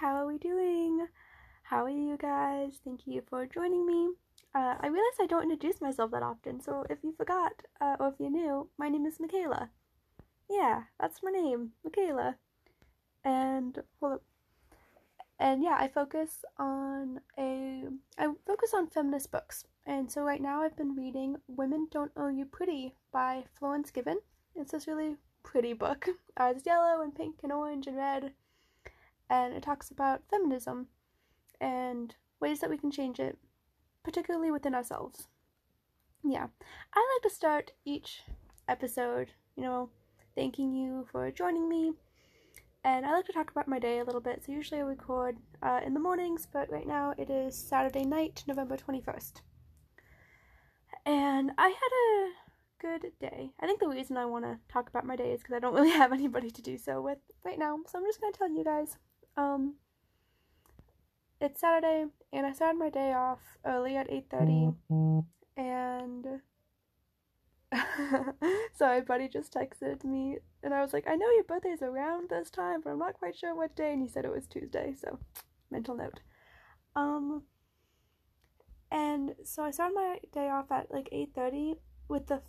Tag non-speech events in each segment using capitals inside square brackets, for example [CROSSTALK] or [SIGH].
how are we doing? How are you guys? Thank you for joining me. Uh, I realize I don't introduce myself that often, so if you forgot, uh, or if you're new, my name is Michaela. Yeah, that's my name, Michaela. And, up. And yeah, I focus on a, I focus on feminist books. And so right now I've been reading Women Don't Owe You Pretty by Florence Given. It's this really pretty book. [LAUGHS] Uh, it's yellow and pink and orange and red. And it talks about feminism and ways that we can change it, particularly within ourselves. Yeah, I like to start each episode, you know, thanking you for joining me. And I like to talk about my day a little bit, so usually I record uh, in the mornings, but right now it is Saturday night, November 21st. And I had a good day. I think the reason I want to talk about my day is because I don't [LAUGHS] really have anybody to do so with right now, so I'm just going to tell you guys. Um, it's Saturday, and I started my day off early at 8.30, and [LAUGHS] so my buddy just texted me, and I was like, I know your birthday's around this time, but I'm not quite sure what day, and he said it was Tuesday, so mental note. Um, and so I started my day off at like 8.30 with the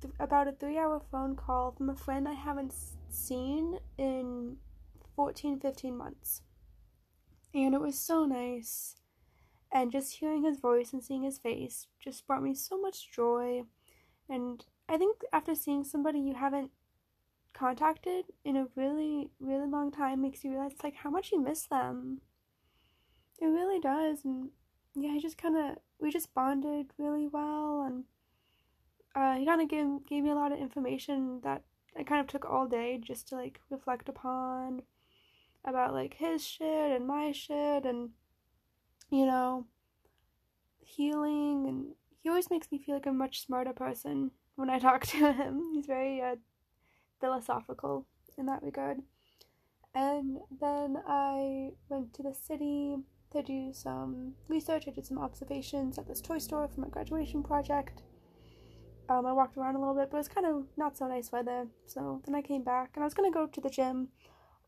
th- about a three hour phone call from a friend I haven't seen in 14, 15 months and it was so nice. And just hearing his voice and seeing his face just brought me so much joy. And I think after seeing somebody you haven't contacted in a really, really long time makes you realize like how much you miss them. It really does. And yeah, he just kind of, we just bonded really well. And uh, he kind of gave, gave me a lot of information that I kind of took all day just to like reflect upon about like his shit and my shit and you know healing and he always makes me feel like a much smarter person when I [LAUGHS] talk to him. He's very uh, philosophical in that regard. And then I went to the city to do some research. I did some observations at this toy store for my graduation project. Um, I walked around a little bit, but it was kind of not so nice weather. So then I came back and I was gonna go to the gym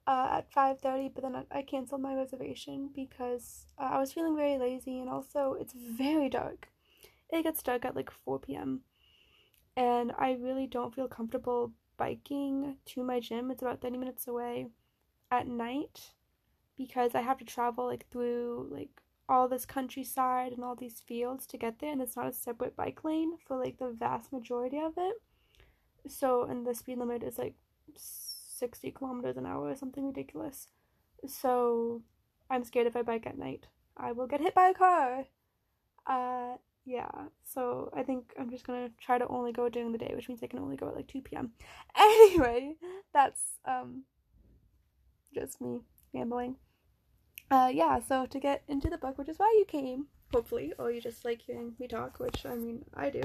uh, at 5.30 but then I canceled my reservation because uh, I was feeling very lazy and also it's very dark. It gets dark at like 4 p.m. and I really don't feel comfortable biking to my gym. It's about 30 minutes away at night because I have to travel like through like all this countryside and all these fields to get there and it's not a separate bike lane for like the vast majority of it. So and the speed limit is like 60 kilometers an hour or something ridiculous. So I'm scared if I bike at night, I will get hit by a car. Uh, yeah, so I think I'm just gonna try to only go during the day, which means I can only go at like 2 p.m. [LAUGHS] Anyway, that's um just me gambling. Uh, yeah, so to get into the book, which is why you came, hopefully, or you just like hearing me talk, which I mean, I do.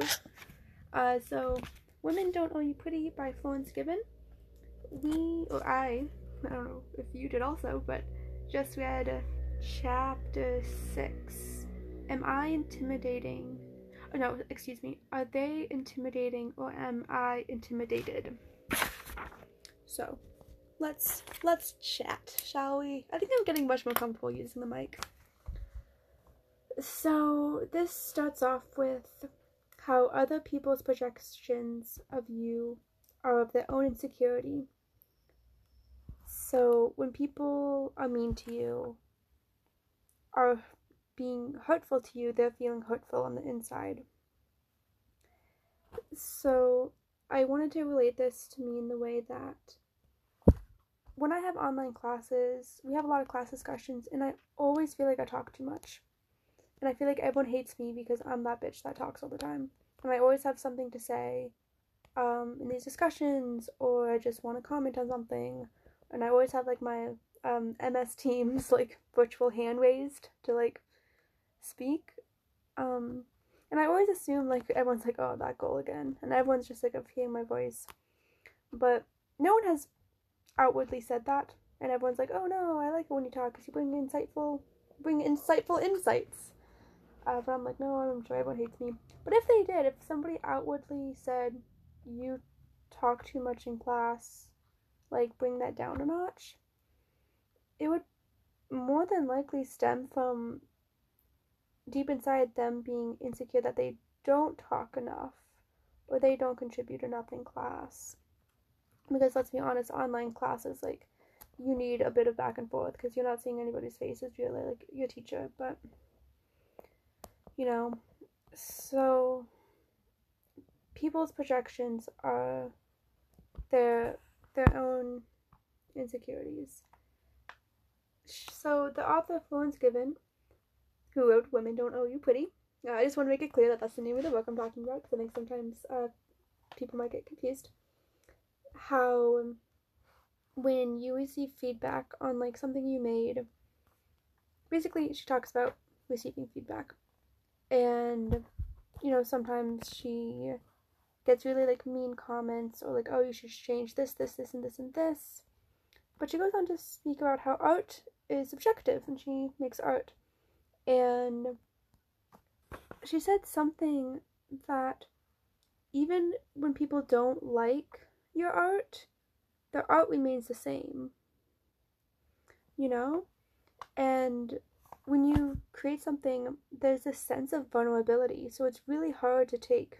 Uh, so Women Don't Owe You Pretty by Florence Given we, or I, I don't know if you did also, but just read chapter 6. Am I intimidating? Oh, no, excuse me. Are they intimidating or am I intimidated? So, let's let's chat, shall we? I think I'm getting much more comfortable using the mic. So, this starts off with how other people's projections of you are of their own insecurity so when people are mean to you, are being hurtful to you, they're feeling hurtful on the inside. So I wanted to relate this to me in the way that when I have online classes, we have a lot of class discussions, and I always feel like I talk too much. And I feel like everyone hates me because I'm that bitch that talks all the time. And I always have something to say um, in these discussions, or I just want to comment on something, and I always have like my um, MS Teams [LAUGHS] like virtual hand raised to like speak. Um, and I always assume like everyone's like, oh, that goal again, and everyone's just like of hearing my voice. But no one has outwardly said that, and everyone's like, oh no, I like it when you talk because you bring insightful, bring insightful insights. Uh, but I'm like, no, I'm sure everyone hates me. But if they did, if somebody outwardly said, you talk too much in class, like bring that down a notch, it would more than likely stem from deep inside them being insecure that they don't talk enough or they don't contribute enough in class. Because let's be honest, online classes, like, you need a bit of back and forth because you're not seeing anybody's faces really, like your teacher, but, you know, so people's projections are their their own insecurities. So the author Florence Given, who wrote "Women Don't Owe You Pretty," uh, I just want to make it clear that that's the name of the book I'm talking about because I think sometimes uh, people might get confused. How um, when you receive feedback on like something you made, basically she talks about receiving feedback, and you know sometimes she gets really like mean comments or like oh you should change this this this and this and this but she goes on to speak about how art is subjective and she makes art. And she said something that even when people don't like your art, the art remains the same. You know? And when you create something, there's a sense of vulnerability. So it's really hard to take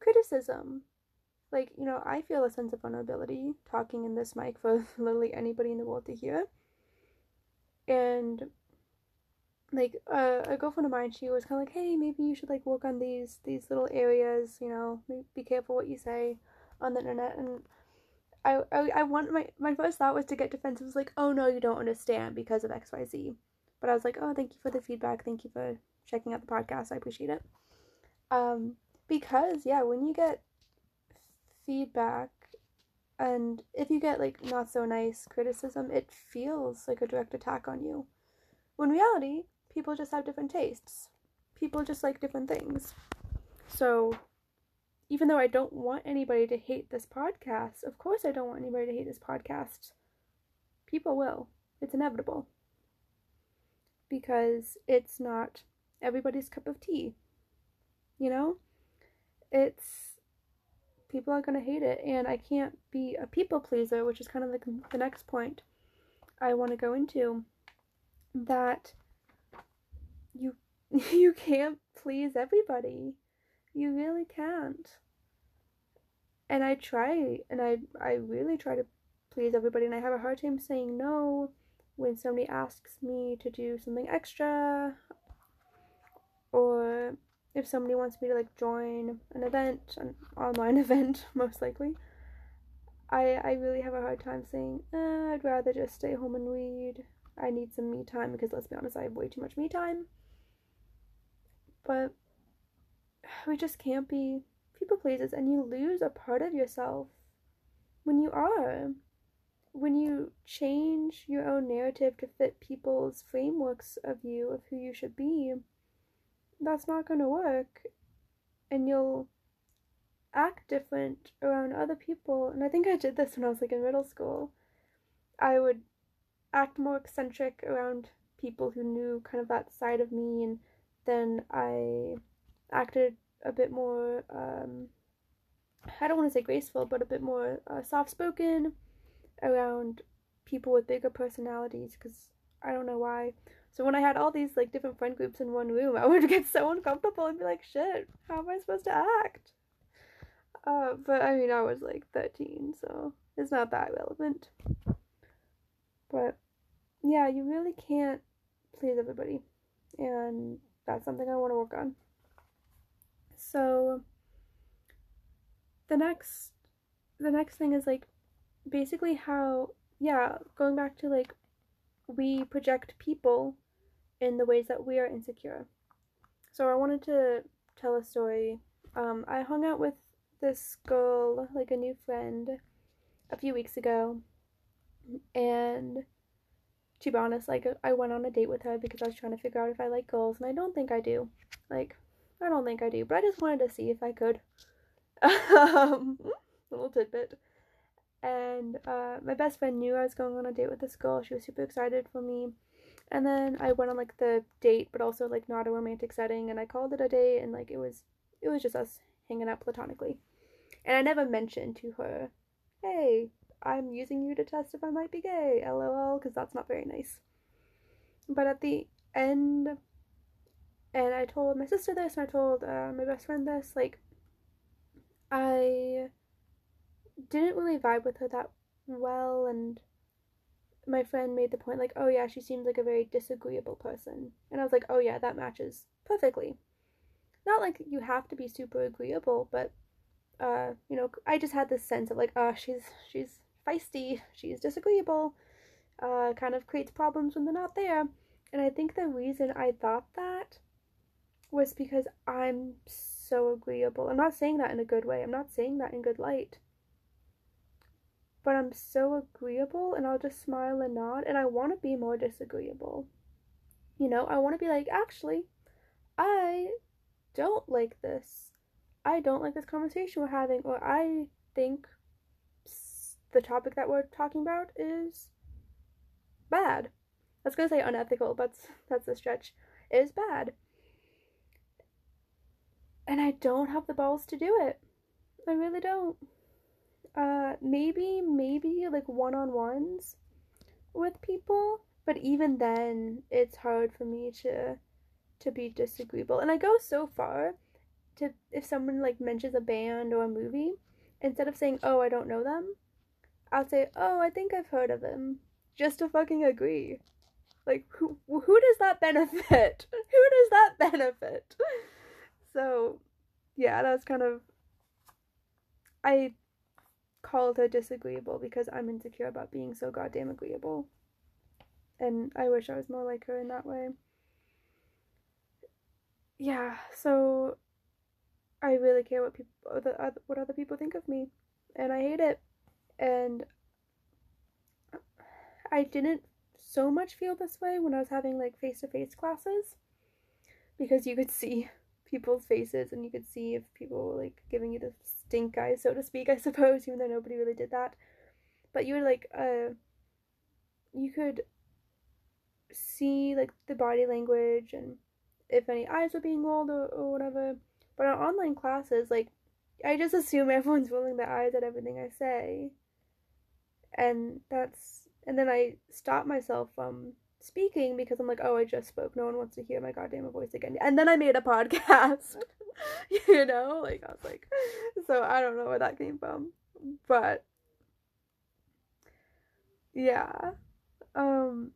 criticism. Like you know i feel a sense of vulnerability talking in this mic for [LAUGHS] literally anybody in the world to hear. And like uh, a girlfriend of mine she was kind of like hey maybe you should like work on these these little areas you know be careful what you say on the internet. And I, I, I want my my first thought was to get defensive. Was like oh no you don't understand because of xyz but i was like oh thank you for the feedback. Thank you for checking out the podcast. I appreciate it. Um because yeah when you get feedback and if you get like not so nice criticism, it feels like a direct attack on you. When reality, people just have different tastes. People just like different things. So, even though I don't want anybody to hate this podcast, of course I don't want anybody to hate this podcast. People will. It's inevitable. Because it's not everybody's cup of tea. You know? It's people are going to hate it and I can't be a people pleaser, which is kind of the, the next point I want to go into that you [LAUGHS] you can't please everybody. You really can't. And I try and I I really try to please everybody and I have a hard time saying no when somebody asks me to do something extra or if somebody wants me to like join an event, an online [LAUGHS] event, most likely, I I really have a hard time saying, eh, I'd rather just stay home and read. I need some me time because let's be honest, I have way too much me time. But we just can't be people pleasers and you lose a part of yourself when you are. When you change your own narrative to fit people's frameworks of you, of who you should be, that's not going to work and you'll act different around other people. And i think i did this when i was like in middle school. I would act more eccentric around people who knew kind of that side of me and then i acted a bit more um i don't want to say graceful but a bit more uh, soft spoken around people with bigger personalities because i don't know why so when I had all these like different friend groups in one room, I would get so uncomfortable and be like, "Shit, how am I supposed to act?" Uh, but I mean, I was like 13, so it's not that relevant. But yeah, you really can't please everybody, and that's something I want to work on. So the next the next thing is like basically how yeah, going back to like we project people in the ways that we are insecure. So I wanted to tell a story. Um, I hung out with this girl, like a new friend, a few weeks ago, and to be honest, like I went on a date with her because I was trying to figure out if I like girls, and I don't think I do. Like, I don't think I do, but I just wanted to see if I could. [LAUGHS] um, little tidbit. And uh, my best friend knew I was going on a date with this girl. She was super excited for me. And then I went on like the date, but also like not a romantic setting, and I called it a day, and like it was it was just us hanging out platonically. And I never mentioned to her, "Hey, I'm using you to test if I might be gay." LOL, because that's not very nice. but at the end, and I told my sister this, and I told uh, my best friend this, like, I didn't really vibe with her that well, and my friend made the point, like, oh yeah, she seems like a very disagreeable person. And I was like, oh yeah, that matches perfectly. Not like you have to be super agreeable, but, uh, you know, I just had this sense of like, oh, she's, she's feisty, she's disagreeable, uh, kind of creates problems when they're not there. And I think the reason I thought that was because I'm so agreeable. I'm not saying that in a good way. I'm not saying that in good light. But I'm so agreeable and I'll just smile and nod and I want to be more disagreeable. You know, I want to be like, actually, I don't like this. I don't like this conversation we're having or I think the topic that we're talking about is bad. I was gonna say unethical, but that's a stretch. It is bad. And I don't have the balls to do it. I really don't. Uh, maybe, maybe like one on ones with people, but even then, it's hard for me to to be disagreeable. And I go so far to if someone like mentions a band or a movie, instead of saying, "Oh, I don't know them," I'll say, "Oh, I think I've heard of them," just to fucking agree. Like, who who does that benefit? [LAUGHS] who does that benefit? So, yeah, that's kind of. I called her disagreeable because I'm insecure about being so goddamn agreeable. And I wish I was more like her in that way. Yeah, so I really care what people what other people think of me, and I hate it. And I didn't so much feel this way when I was having like face to face classes because you could see people's faces and you could see if people were like giving you the stink eye, so to speak, I suppose, even though nobody really did that. But you would like uh you could see like the body language and if any eyes were being rolled or, or whatever. But on online classes, like I just assume [LAUGHS] everyone's rolling their eyes at everything I say. And that's and then I stop myself from speaking because I'm like, oh, I just spoke. No one wants to hear my goddamn voice again. And then I made a podcast. [LAUGHS] you know, like I was like, so I don't know where that came from, but yeah. Um.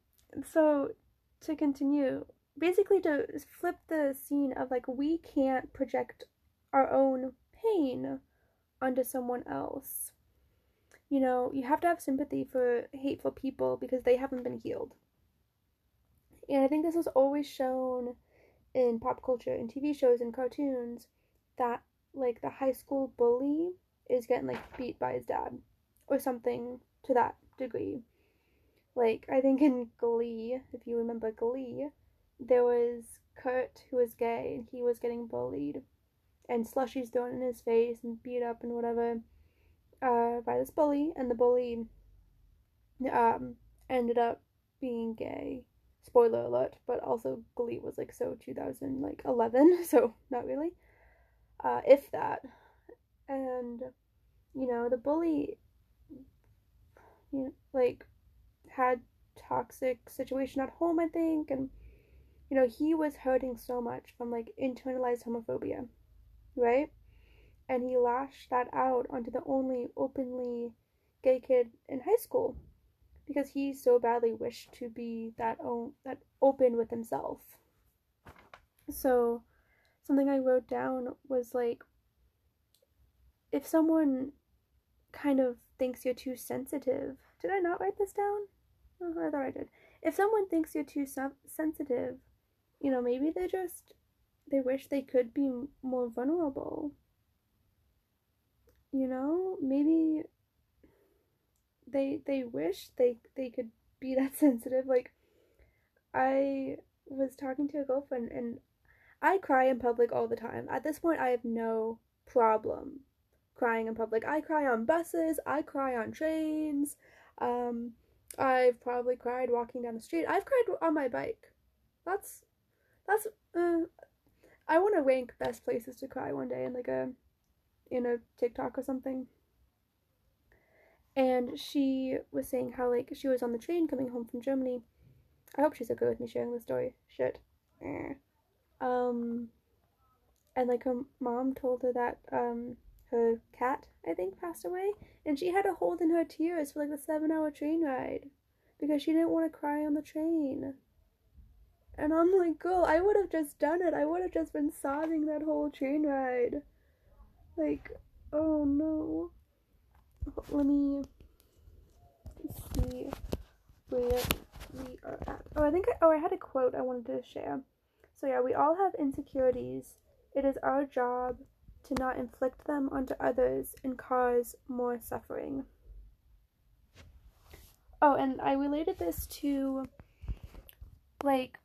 So to continue, basically to flip the scene of like we can't project our own pain onto someone else. You know, you have to have sympathy for hateful people because they haven't been healed. And I think this was always shown in pop culture, in TV shows and cartoons, that like the high school bully is getting like beat by his dad or something to that degree. Like I think in Glee, if you remember Glee, there was Kurt who was gay and he was getting bullied and slushies thrown in his face and beat up and whatever uh, by this bully and the bully um, ended up being gay spoiler alert, but also Glee was like so 2011, [LAUGHS] so not really. Uh, if that. And you know, the bully you know, like had toxic situation at home, I think, and you know, he was hurting so much from like internalized homophobia, right? And he lashed that out onto the only openly gay kid in high school because he so badly wished to be that o- that open with himself. So something I wrote down was like if someone kind of thinks you're too sensitive. Did I not write this down? Oh, I thought I did. If someone thinks you're too sensitive, you know, maybe they just they wish they could be more vulnerable. You know, maybe they they wish they they could be that [LAUGHS] sensitive. Like I was talking to a girlfriend and I cry in public all the time. At this point I have no problem crying in public. I cry on buses, I cry on trains. Um I've probably cried walking down the street. I've cried on my bike. That's that's uh I want to rank best places to cry one day in like a in a TikTok or something and she was saying how like she was on the train coming home from Germany I hope she's okay with me sharing the story. Shit. Eh. Um, and like her mom told her that um her cat I think passed away, and she had a hold in her tears for like the seven-hour train ride because she didn't want to cry on the train. And I'm like, girl, I would have just done it. I would have just been sobbing that whole train ride. Like, oh no. Let me see where we are at. Oh, I think, I, oh, I had a quote I wanted to share. So, yeah, we all have insecurities. It is our job to not inflict them onto others and cause more suffering. Oh, and I related this to like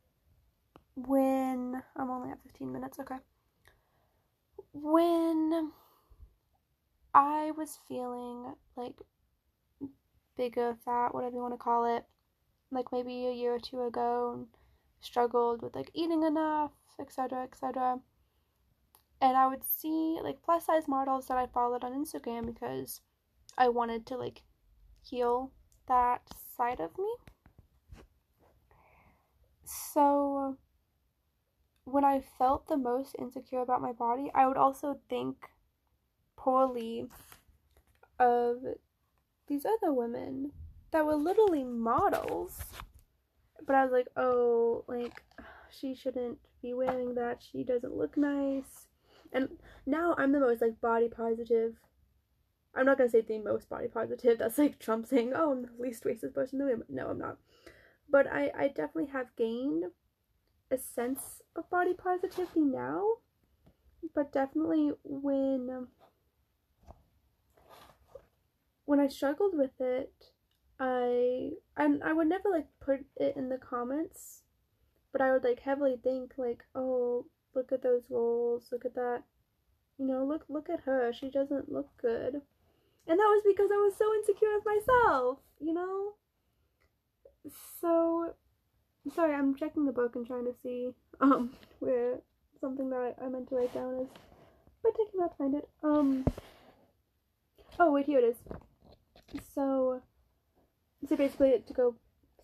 when I'm only at 15 minutes, okay. When I was feeling like bigger, fat, whatever you want to call it, like maybe a year or two ago, and struggled with like eating enough, etc., etc. And I would see like plus size models that I followed on Instagram because I wanted to like heal that side of me. So when I felt the most insecure about my body, I would also think poorly of these other women that were literally models. But I was like, oh, like, she shouldn't be wearing that. She doesn't look nice. And now I'm the most, like, body positive. I'm not gonna say the most body positive. That's like Trump saying, oh, I'm the least racist person in the room. No, I'm not. But I, I definitely have gained a sense of body positivity now, but definitely when um, when I struggled with it, I and I would never like put it in the comments, but I would like heavily think like, oh, look at those rolls, look at that, you know, look look at her, she doesn't look good, and that was because I was so insecure of myself, you know. So sorry, I'm checking the book and trying to see um [LAUGHS] where something that I, I meant to write down is, but I cannot find it. Um. Oh wait, here it is. So, so basically, to go.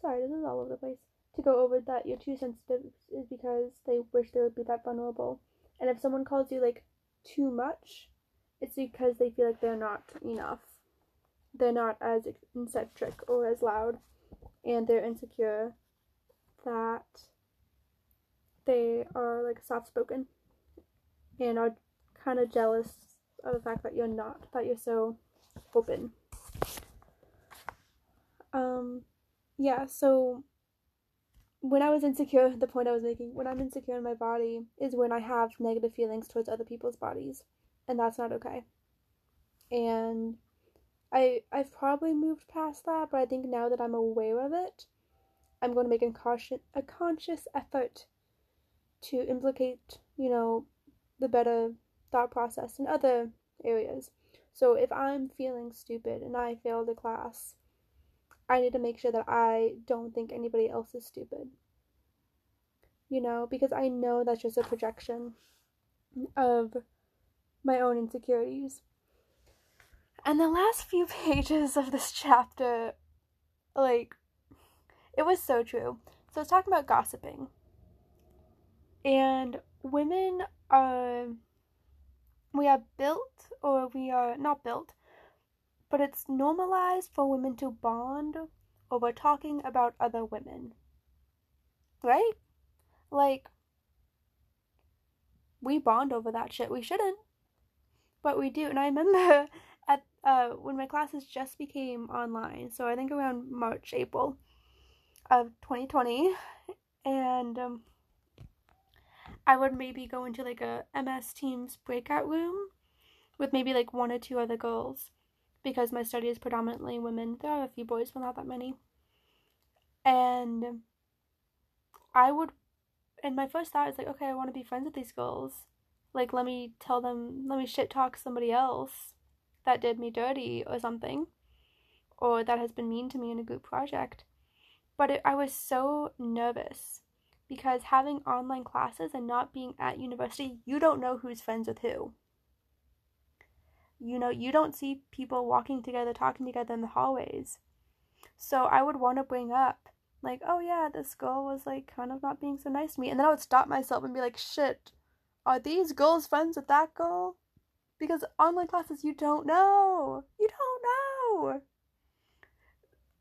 Sorry, this is all over the place. To go over that you're too sensitive is because they wish they would be that vulnerable, and if someone calls you like too much, it's because they feel like they're not enough. They're not as eccentric or as loud, and they're insecure that they are like soft spoken and are kind of jealous of the fact that you're not, that you're so open. Um, yeah, so when I was insecure, the point I was making, when I'm insecure in my body is when I have negative feelings towards other people's bodies, and that's not okay. And I I've probably moved past that, but I think now that I'm aware of it, I'm going to make a conscious, a conscious effort to implicate, you know, the better thought process in other areas. So if I'm feeling stupid and I failed a class, I need to make sure that I don't think anybody else is stupid. You know, because I know that's just a projection of my own insecurities. And the last few [LAUGHS] pages of this chapter, like, it was so true. So it's talking about gossiping. And women are we are built or we are not built, but it's normalized for women to bond over talking about other women. Right? Like we bond over that shit. We shouldn't. But we do. And I remember [LAUGHS] at uh when my classes just became online, so I think around March, April of 2020 and um, I would maybe go into like a MS Teams breakout room with maybe like one or two other girls because my study is predominantly women. There are a few boys, but not that many. And I would, and my first thought is like, okay, I want to be friends with these girls. Like, let me tell them, let me shit talk somebody else that did me dirty or something, or that has been mean to me in a group project. But it, I was so nervous because having online classes and not being at university, you don't know who's friends with who. You know, you don't see people walking together, talking together in the hallways. So I would want to bring up like, oh yeah, this girl was like kind of not being so nice to me. And then I would stop myself and be like, shit, are these girls friends with that girl? Because online classes, you don't know. You don't know.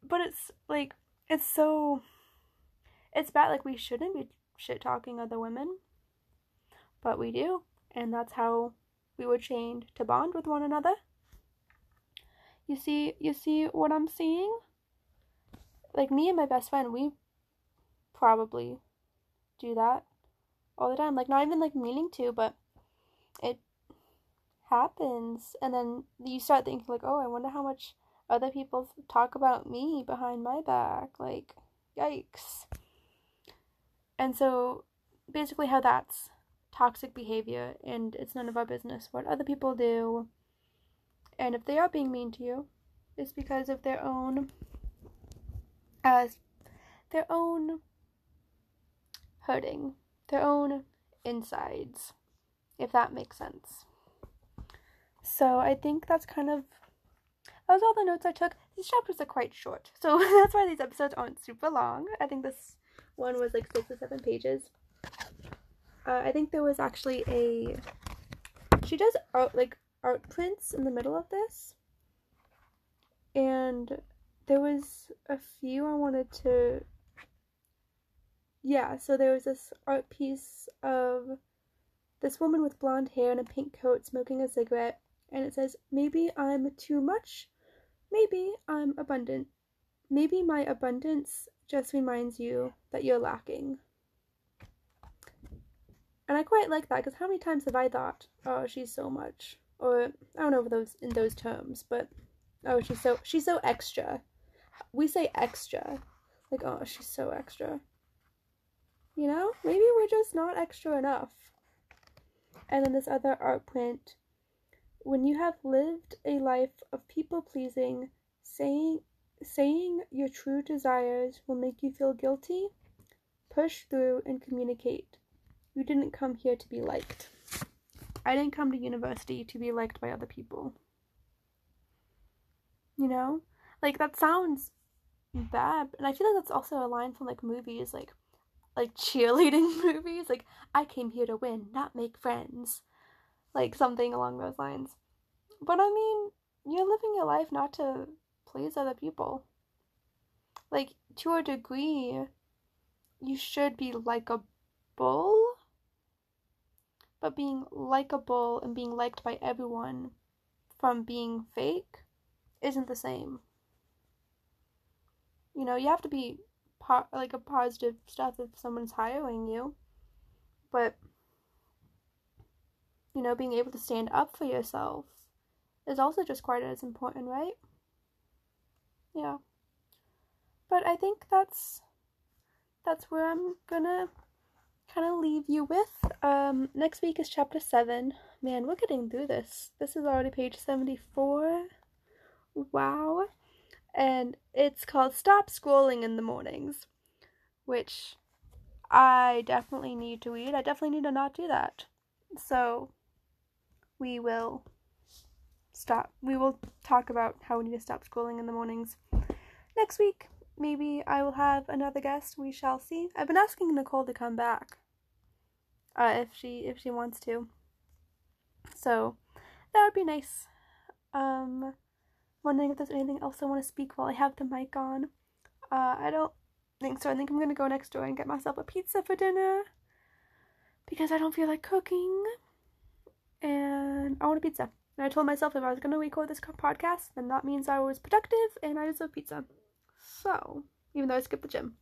But it's like, it's so. It's bad. Like, we shouldn't be shit talking other women. But we do. And that's how we were chained to bond with one another. You see, you see what I'm seeing? Like me and my best friend, we probably do that all the time. Like not even like meaning to, but it happens. And then you start thinking like, "Oh, I wonder how much other people talk about me behind my back." Like, yikes. And so basically how that's toxic behavior and it's none of our business what other people do. And if they are being mean to you, it's because of their own as uh, their own hurting, their own insides, if that makes sense. So I think that's kind of that was all the notes I took. These chapters are quite short, so [LAUGHS] that's why these episodes aren't super long. I think this one was like six or seven pages. Uh, I think there was actually a. She does art like art prints in the middle of this, and there was a few I wanted to. Yeah, so there was this art piece of this woman with blonde hair and a pink coat smoking a cigarette, and it says, Maybe I'm too much, maybe I'm abundant. Maybe my abundance just reminds you that you're lacking. And I quite like that because how many times have I thought, oh, she's so much, or I don't know those in those terms, but oh, she's so she's so extra. We say extra, like oh, she's so extra. You know, maybe we're just not extra enough. And then this other art print, when you have lived a life of people pleasing, saying saying your true desires will make you feel guilty, push through and communicate. You didn't come here to be liked. I didn't come to university to be liked by other people. You know? Like that sounds bad, and I feel like that's also a line from like movies like like cheerleading [LAUGHS] movies, like I came here to win, not make friends. Like something along those lines. But I mean, you're living your life not to please other people. Like to a degree, you should be likable but being likable and being liked by everyone from being fake isn't the same. You know, you have to be po- like a positive stuff if someone's hiring you, but you know, being able to stand up for yourself is also just quite as important, right? Yeah. But I think that's that's where I'm gonna kind of leave you with. Um, next week is chapter 7. Man, we're getting through this. This is already page 74. Wow. And it's called Stop Scrolling in the Mornings, which I definitely need to read. I definitely need to not do that. So, we will stop. We will talk about how we need to stop scrolling in the mornings next week. Maybe I will have another guest. We shall see. I've been asking Nicole to come back uh, if she if she wants to. So that would be nice. Um, wondering if there's anything else I want to speak while I have the mic on. Uh, I don't think so. I think I'm gonna go next door and get myself a pizza for dinner because I don't feel like cooking, and I want a pizza. And I told myself if I was gonna record this podcast, then that means I was productive and I deserve pizza. So, even though I skipped the gym.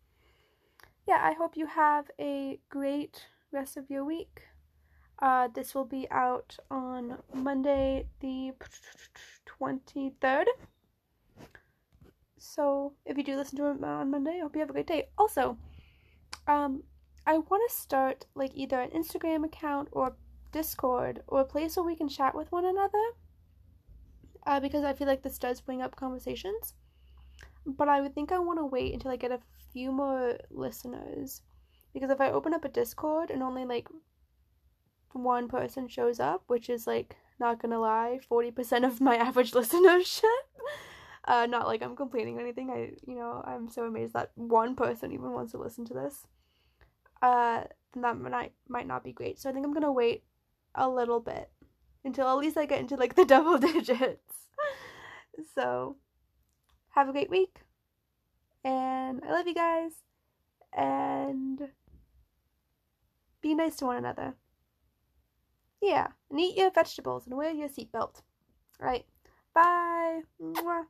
Yeah, I hope you have a great rest of your week. Uh, this will be out on Monday, the 23rd. So, if you do listen to it on Monday, I hope you have a great day. Also, um, I want to start like either an Instagram account or Discord or a place where we can chat with one another. Uh, because I feel like this does bring up conversations. But I would think I want to wait until I get a few more listeners because if I open up a Discord and only like one person shows up, which is like not gonna lie, 40% of my [LAUGHS] average listenership, Uh, not like I'm complaining or anything. I, you know, I'm so amazed that one person even wants to listen to this. Uh, then that might might not be great. So I think I'm gonna wait a little bit until at least I get into like the [LAUGHS] double digits. [LAUGHS] so have a great week, and I love you guys, and be nice to one another. Yeah, and eat your vegetables and wear your seatbelt. Right, bye. Mwah.